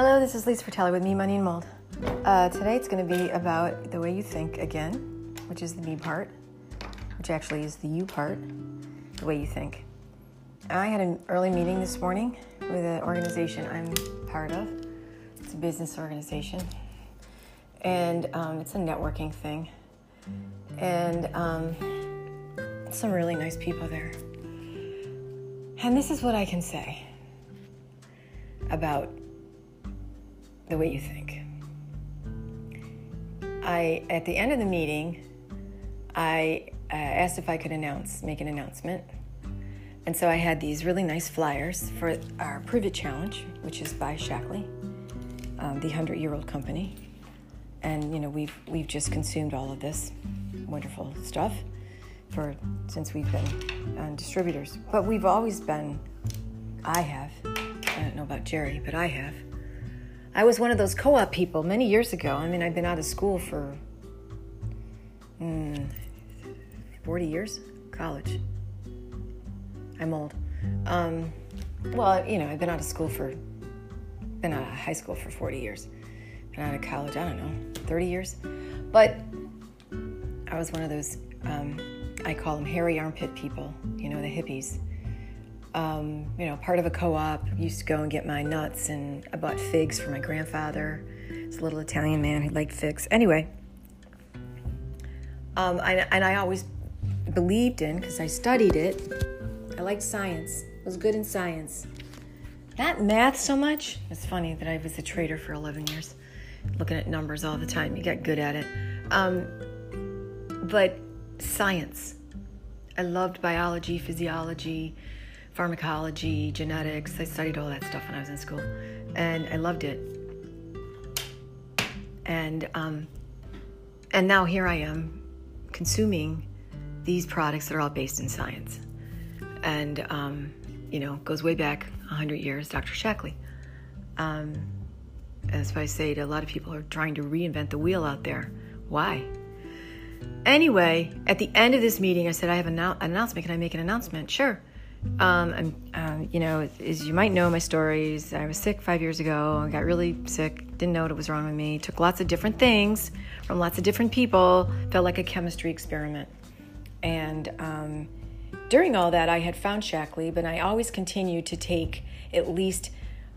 Hello, this is Lisa Fratelli with Me, Money, and Mold. Uh, today it's going to be about the way you think again, which is the me part, which actually is the you part, the way you think. I had an early meeting this morning with an organization I'm part of. It's a business organization, and um, it's a networking thing. And um, some really nice people there. And this is what I can say about the way you think. I at the end of the meeting, I uh, asked if I could announce, make an announcement, and so I had these really nice flyers for our Prove It Challenge, which is by Shaklee, um, the hundred-year-old company, and you know we've we've just consumed all of this wonderful stuff for since we've been uh, distributors, but we've always been. I have. I don't know about Jerry, but I have I was one of those co op people many years ago. I mean, I've been out of school for mm, 40 years, college. I'm old. Um, well, you know, I've been out of school for, been out of high school for 40 years. Been out of college, I don't know, 30 years. But I was one of those, um, I call them hairy armpit people, you know, the hippies um, you know, part of a co-op. Used to go and get my nuts, and I bought figs for my grandfather. It's a little Italian man who liked figs. Anyway, um, I, and I always believed in because I studied it. I liked science. I was good in science. Not math so much. It's funny that I was a trader for 11 years, looking at numbers all the time. You get good at it. Um, but science. I loved biology, physiology, pharmacology, genetics. I studied all that stuff when I was in school, and I loved it. And um, and now here I am, consuming these products that are all based in science, and um, you know goes way back hundred years. Dr. Shaklee. Um, that's why I say to a lot of people who are trying to reinvent the wheel out there. Why? Anyway, at the end of this meeting, I said, I have an announcement. Can I make an announcement? Sure. Um, um, you know, as you might know my stories, I was sick five years ago. I got really sick, didn't know what was wrong with me. Took lots of different things from lots of different people. Felt like a chemistry experiment. And um, during all that, I had found Shaklee, but I always continued to take at least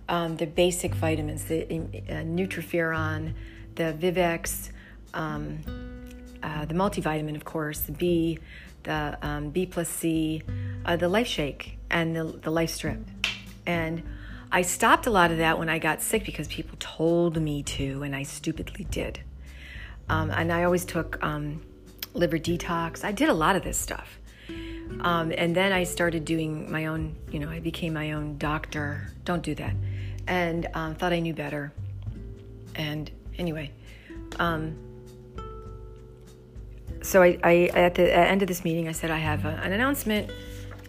um, the basic vitamins, the uh, Nutriferon, the Vivix, um, uh, the multivitamin, of course, the B, the um, B plus C, uh, the Life Shake, and the, the Life Strip. And I stopped a lot of that when I got sick because people told me to, and I stupidly did. Um, and I always took um, liver detox. I did a lot of this stuff. Um, and then I started doing my own, you know, I became my own doctor. Don't do that. And um, thought I knew better. And anyway, um, so I, I, at the end of this meeting, I said I have a, an announcement,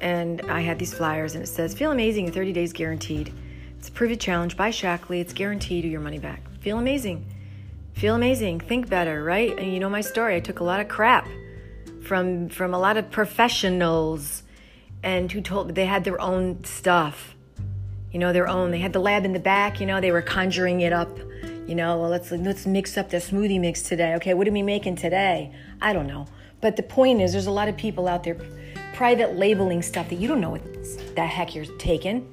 and I had these flyers, and it says "Feel amazing in 30 days guaranteed." It's a Prove It Challenge by Shaklee. It's guaranteed your money back. Feel amazing. Feel amazing. Think better, right? And you know my story. I took a lot of crap from from a lot of professionals, and who told they had their own stuff. You know, their own. They had the lab in the back. You know, they were conjuring it up you know, well, let's let's mix up the smoothie mix today. Okay, what are we making today? I don't know. But the point is, there's a lot of people out there private labeling stuff that you don't know what the heck you're taking.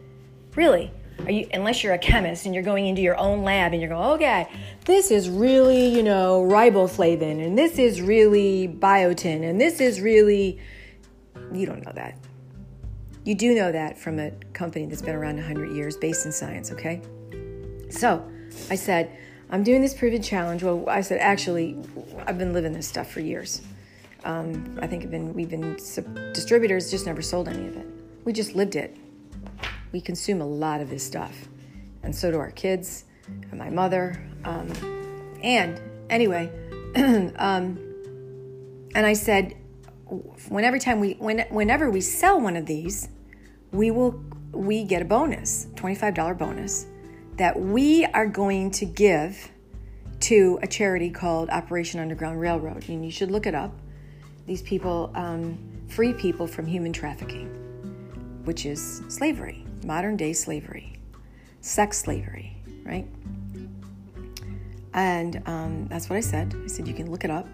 Really, are you? Unless you're a chemist and you're going into your own lab and you're going, okay, this is really, you know, riboflavin, and this is really biotin, and this is really. You don't know that. You do know that from a company that's been around 100 years, based in science. Okay, so I said, I'm doing this Prove It Challenge. Well, I said, actually, I've been living this stuff for years. Um, I think been, we've been distributors, just never sold any of it. We just lived it. We consume a lot of this stuff, and so do our kids and my mother. Um, and anyway, um, and I said, whenever time we when, whenever we sell one of these, we will we get a bonus, twenty five dollar bonus that we are going to give to a charity called Operation Underground Railroad. And you should look it up. These people um, free people from human trafficking, which is slavery, modern day slavery, sex slavery, right? And um, that's what I said. I said, you can look it up.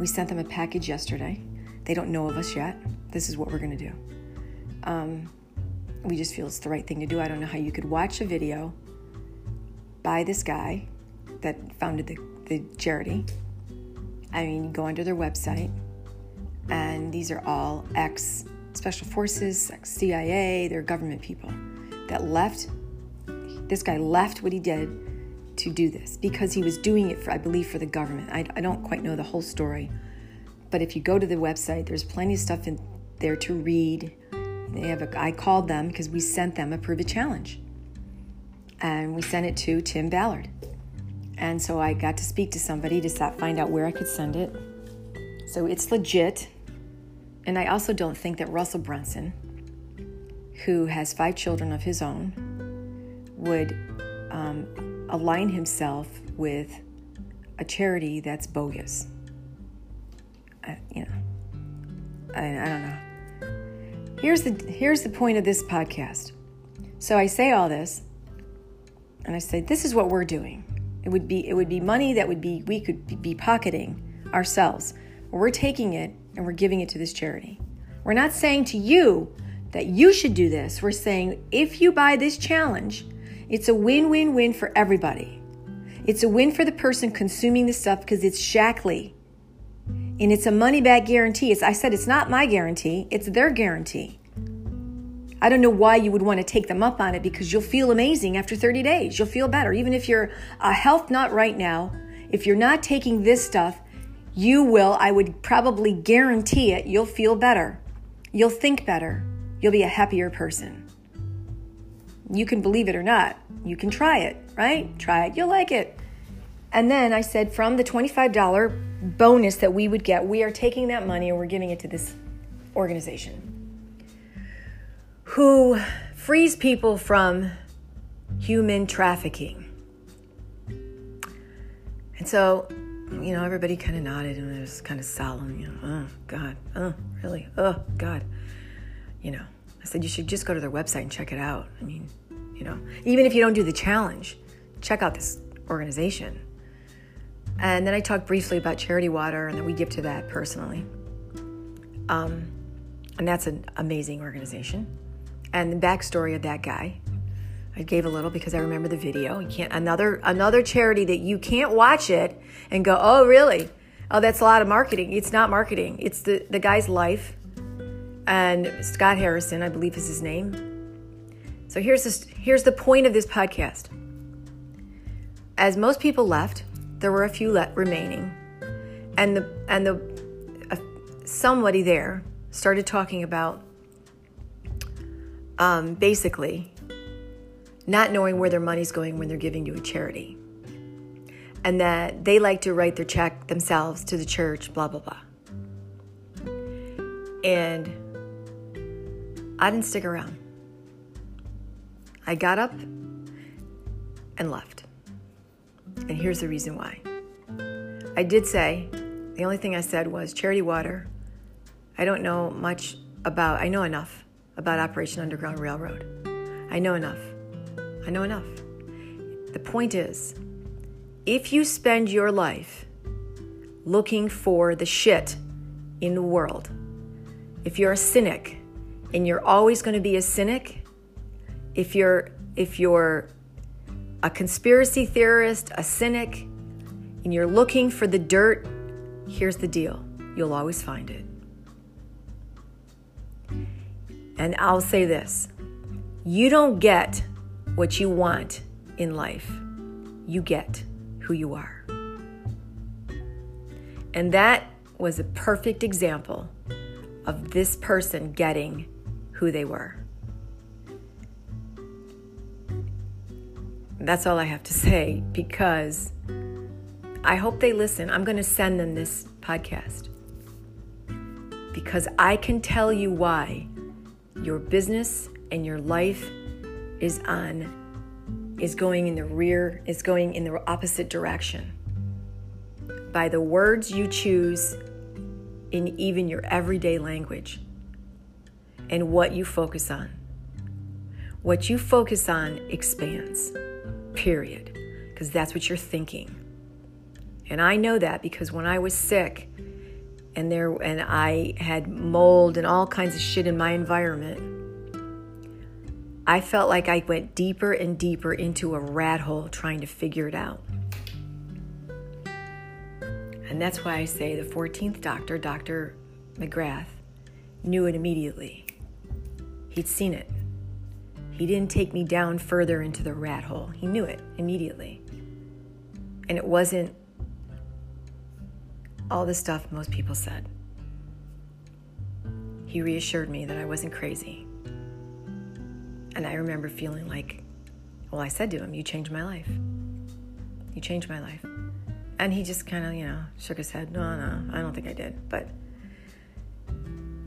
We sent them a package yesterday. They don't know of us yet. This is what we're going to do. Um, we just feel it's the right thing to do. I don't know how you could watch a video by this guy that founded the, the charity. I mean, go onto their website, and these are all ex special forces, ex CIA, they're government people that left. This guy left what he did to do this because he was doing it for, I believe, for the government. I, I don't quite know the whole story, but if you go to the website, there's plenty of stuff in there to read. They have a, I called them because we sent them a prove it challenge, and we sent it to Tim Ballard. And so I got to speak to somebody to find out where I could send it. So it's legit. And I also don't think that Russell Brunson, who has five children of his own, would um, align himself with a charity that's bogus. I, you know, I, I don't know. Here's the here's the point of this podcast. So I say all this, and I say this is what we're doing. It would be it would be money that would be we could be pocketing ourselves. We're taking it and we're giving it to this charity. We're not saying to you that you should do this. We're saying if you buy this challenge, it's a win-win-win for everybody. It's a win for the person consuming the stuff because it's Shaklee. And it's a money back guarantee. It's, I said it's not my guarantee, it's their guarantee. I don't know why you would want to take them up on it because you'll feel amazing after 30 days. You'll feel better. Even if you're a health nut right now, if you're not taking this stuff, you will, I would probably guarantee it, you'll feel better. You'll think better. You'll be a happier person. You can believe it or not. You can try it, right? Try it. You'll like it. And then I said, from the $25 bonus that we would get, we are taking that money and we're giving it to this organization who frees people from human trafficking. And so, you know, everybody kind of nodded and it was kind of solemn, you know, oh, God, oh, really, oh, God. You know, I said, you should just go to their website and check it out. I mean, you know, even if you don't do the challenge, check out this organization. And then I talked briefly about Charity Water and that we give to that personally. Um, and that's an amazing organization and the backstory of that guy. I gave a little because I remember the video. You can't another another charity that you can't watch it and go, "Oh, really? Oh, that's a lot of marketing." It's not marketing. It's the the guy's life. And Scott Harrison, I believe is his name. So here's this here's the point of this podcast. As most people left, there were a few le- remaining. And the and the uh, somebody there started talking about um, basically not knowing where their money's going when they're giving to a charity. And that they like to write their check themselves to the church, blah, blah, blah. And I didn't stick around. I got up and left. And here's the reason why. I did say, the only thing I said was charity water. I don't know much about, I know enough about Operation Underground Railroad. I know enough. I know enough. The point is, if you spend your life looking for the shit in the world, if you're a cynic and you're always going to be a cynic, if you're if you're a conspiracy theorist, a cynic, and you're looking for the dirt, here's the deal. You'll always find it. And I'll say this you don't get what you want in life, you get who you are. And that was a perfect example of this person getting who they were. That's all I have to say because I hope they listen. I'm going to send them this podcast because I can tell you why your business and your life is on is going in the rear is going in the opposite direction by the words you choose in even your everyday language and what you focus on what you focus on expands period, because that's what you're thinking. And I know that because when I was sick and there and I had mold and all kinds of shit in my environment, I felt like I went deeper and deeper into a rat hole trying to figure it out. And that's why I say the 14th doctor, Dr. McGrath, knew it immediately. He'd seen it. He didn't take me down further into the rat hole. He knew it immediately. And it wasn't all the stuff most people said. He reassured me that I wasn't crazy. And I remember feeling like, well, I said to him, You changed my life. You changed my life. And he just kind of, you know, shook his head. No, no, I don't think I did. But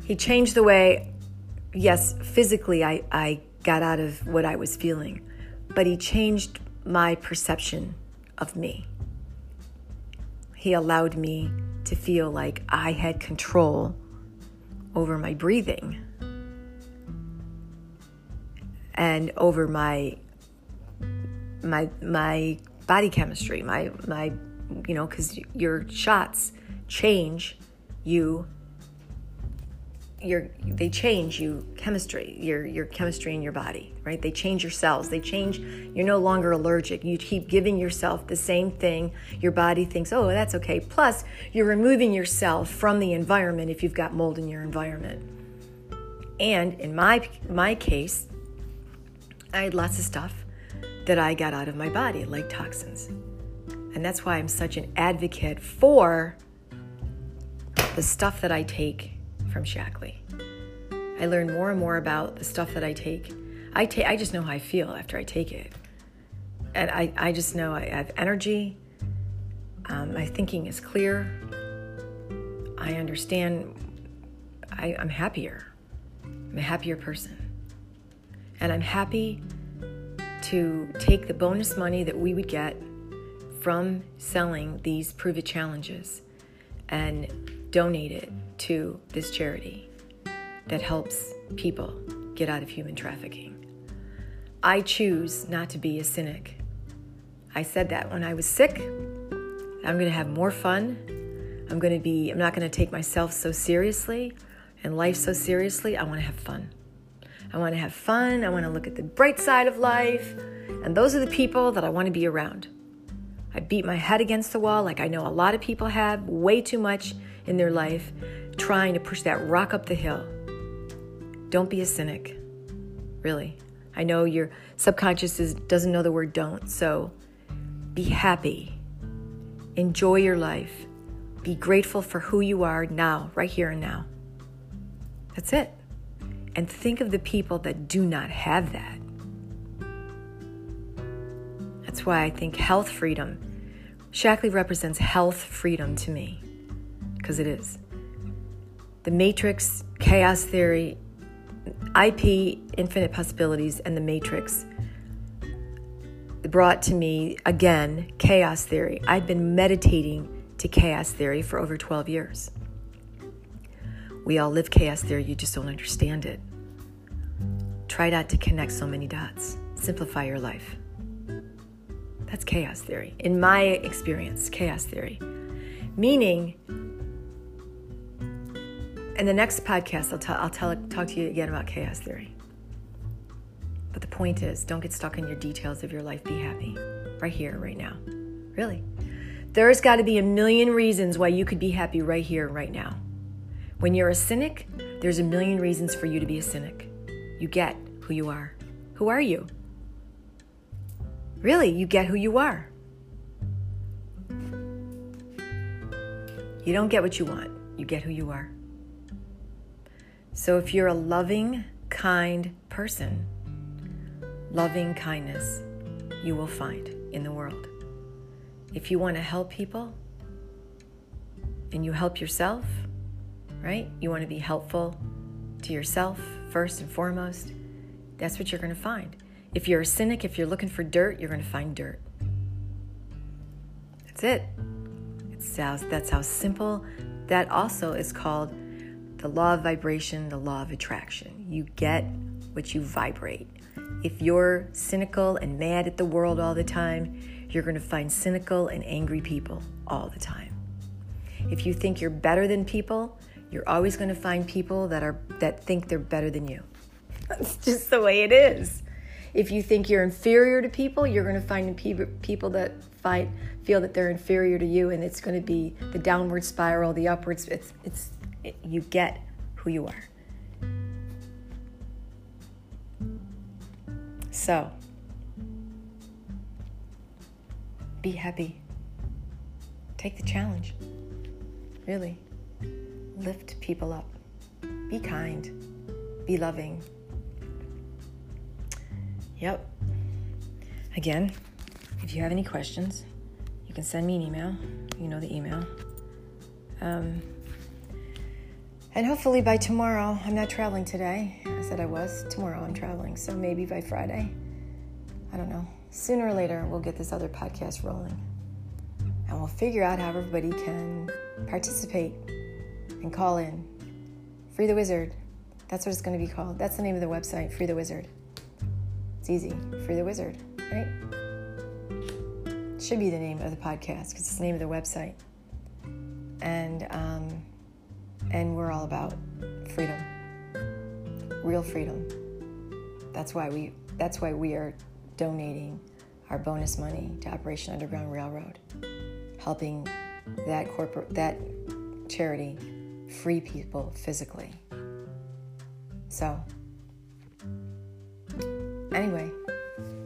he changed the way, yes, physically, I, I got out of what I was feeling, but he changed my perception of me. He allowed me to feel like I had control over my breathing and over my my my body chemistry my my you know cuz your shots change you your they change you chemistry your your chemistry in your body right? They change your cells. They change you're no longer allergic. You keep giving yourself the same thing. Your body thinks oh that's okay. Plus you're removing yourself from the environment if you've got mold in your environment. And in my my case i had lots of stuff that i got out of my body like toxins. And that's why i'm such an advocate for the stuff that i take from Shaklee. I learn more and more about the stuff that I take. I take I just know how I feel after I take it. And I, I just know I have energy. Um, my thinking is clear. I understand I, I'm happier. I'm a happier person. And I'm happy to take the bonus money that we would get from selling these Prove It challenges and donate it to this charity that helps people get out of human trafficking. I choose not to be a cynic. I said that when I was sick. I'm going to have more fun. I'm going to be, I'm not going to take myself so seriously and life so seriously. I want to have fun. I want to have fun. I want to look at the bright side of life. And those are the people that I want to be around. I beat my head against the wall like I know a lot of people have way too much in their life trying to push that rock up the hill. Don't be a cynic, really. I know your subconscious is, doesn't know the word don't, so be happy. Enjoy your life. Be grateful for who you are now, right here and now. That's it. And think of the people that do not have that. That's why I think health freedom, Shaklee represents health freedom to me, because it is the Matrix, Chaos Theory, IP, Infinite Possibilities, and the Matrix brought to me again Chaos Theory. I've been meditating to Chaos Theory for over 12 years. We all live Chaos Theory, you just don't understand it. Try not to connect so many dots. Simplify your life. That's chaos theory. In my experience, chaos theory. Meaning, in the next podcast, I'll, t- I'll tell, talk to you again about chaos theory. But the point is, don't get stuck in your details of your life. Be happy right here, right now. Really. There's got to be a million reasons why you could be happy right here, right now. When you're a cynic, there's a million reasons for you to be a cynic. You get who you are. Who are you? Really, you get who you are. You don't get what you want, you get who you are. So if you're a loving, kind person, loving kindness you will find in the world. If you want to help people and you help yourself, right? You want to be helpful to yourself first and foremost. That's what you're going to find. If you're a cynic, if you're looking for dirt, you're going to find dirt. That's it. It's how, that's how simple that also is called the law of vibration, the law of attraction. You get what you vibrate. if you're cynical and mad at the world all the time, you're going to find cynical and angry people all the time. If you think you're better than people, you're always going to find people that are that think they're better than you. That's just the way it is. If you think you're inferior to people, you're going to find people that fight feel that they're inferior to you, and it's going to be the downward spiral, the upwards. It's it's it, you get who you are. So, be happy. Take the challenge. Really. Lift people up. Be kind. Be loving. Yep. Again, if you have any questions, you can send me an email. You know the email. Um, and hopefully by tomorrow, I'm not traveling today. I said I was. Tomorrow I'm traveling. So maybe by Friday, I don't know. Sooner or later, we'll get this other podcast rolling. And we'll figure out how everybody can participate and call in. Free the Wizard. That's what it's going to be called. That's the name of the website, Free the Wizard. It's easy. Free the Wizard, right? Should be the name of the podcast because it's the name of the website. And, um, and we're all about freedom, real freedom. That's why we that's why we are donating our bonus money to Operation Underground Railroad, helping that corporate that charity free people physically. So, anyway,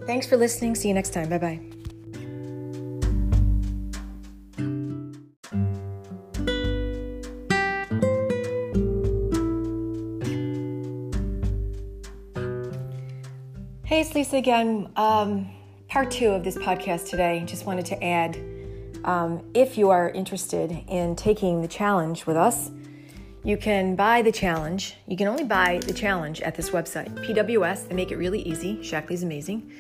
thanks for listening. See you next time. Bye bye again. Um, part two of this podcast today. Just wanted to add um, if you are interested in taking the challenge with us, you can buy the challenge. You can only buy the challenge at this website, PWS. They make it really easy. Shaklee's amazing.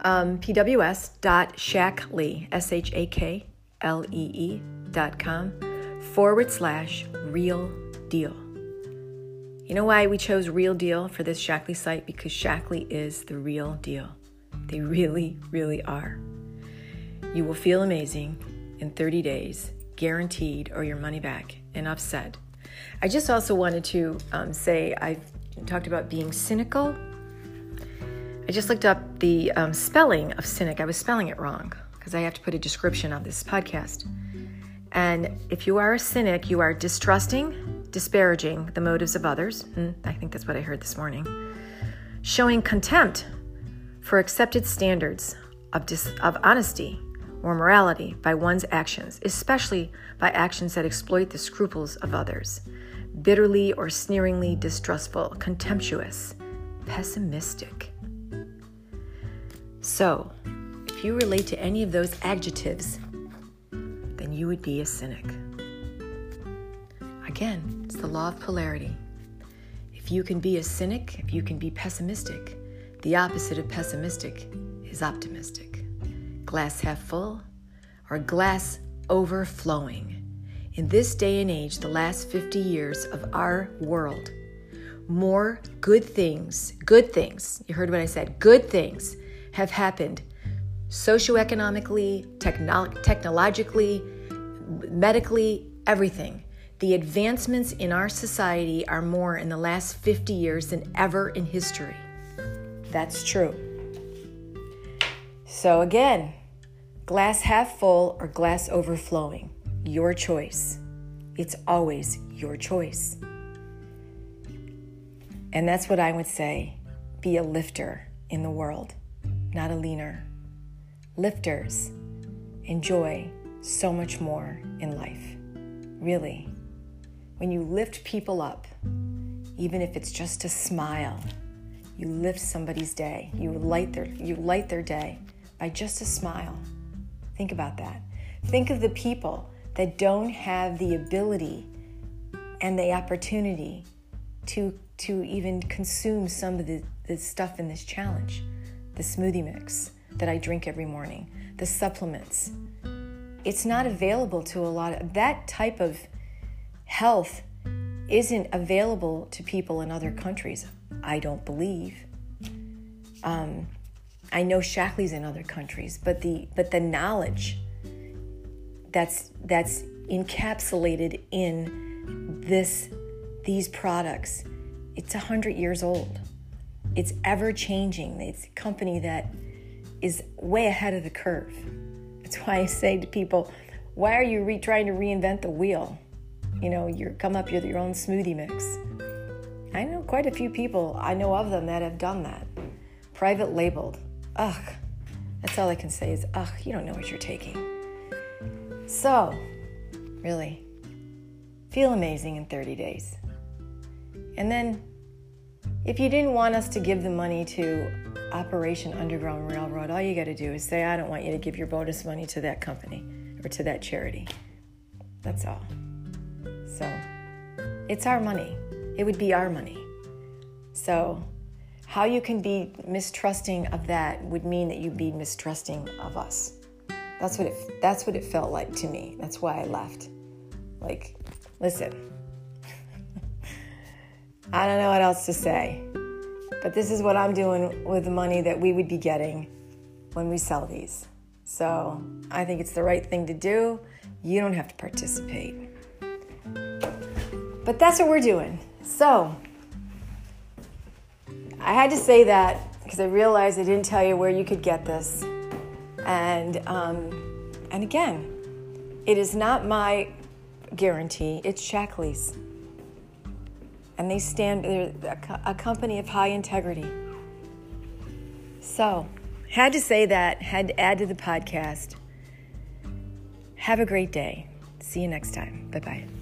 Um, pws.shaklee, S H A K L E E dot com forward slash real deal. You know why we chose Real Deal for this Shaklee site? Because Shaklee is the real deal. They really, really are. You will feel amazing in 30 days, guaranteed, or your money back. Enough said. I just also wanted to um, say I've talked about being cynical. I just looked up the um, spelling of cynic. I was spelling it wrong because I have to put a description on this podcast. And if you are a cynic, you are distrusting, disparaging the motives of others. Hmm, I think that's what I heard this morning. Showing contempt for accepted standards of, dis- of honesty or morality by one's actions, especially by actions that exploit the scruples of others. Bitterly or sneeringly distrustful, contemptuous, pessimistic. So, if you relate to any of those adjectives, then you would be a cynic. Again, it's the law of polarity. If you can be a cynic, if you can be pessimistic, the opposite of pessimistic is optimistic. Glass half full or glass overflowing. In this day and age, the last 50 years of our world, more good things, good things, you heard what I said, good things have happened socioeconomically, techno- technologically, medically, everything the advancements in our society are more in the last 50 years than ever in history. That's true. So, again, glass half full or glass overflowing, your choice. It's always your choice. And that's what I would say be a lifter in the world, not a leaner. Lifters enjoy so much more in life, really when you lift people up, even if it's just a smile, you lift somebody's day. You light their you light their day by just a smile. Think about that. Think of the people that don't have the ability and the opportunity to to even consume some of the, the stuff in this challenge. The smoothie mix that I drink every morning, the supplements. It's not available to a lot of that type of health isn't available to people in other countries, I don't believe. Um, I know Shaklee's in other countries, but the but the knowledge that's that's encapsulated in this these products, it's a hundred years old. It's ever changing. It's a company that is way ahead of the curve. That's why I say to people, why are you re- trying to reinvent the wheel? You know, you come up with your own smoothie mix. I know quite a few people, I know of them that have done that. Private labeled. Ugh. That's all I can say is, ugh, you don't know what you're taking. So, really, feel amazing in 30 days. And then, if you didn't want us to give the money to Operation Underground Railroad, all you got to do is say, I don't want you to give your bonus money to that company or to that charity. That's all. So, it's our money. It would be our money. So, how you can be mistrusting of that would mean that you'd be mistrusting of us. That's what it that's what it felt like to me. That's why I left. Like, listen. I don't know what else to say. But this is what I'm doing with the money that we would be getting when we sell these. So, I think it's the right thing to do. You don't have to participate. But that's what we're doing. So, I had to say that because I realized I didn't tell you where you could get this. And, um, and again, it is not my guarantee, it's Shaklee's. And they stand, they're a company of high integrity. So, had to say that, had to add to the podcast. Have a great day. See you next time. Bye bye.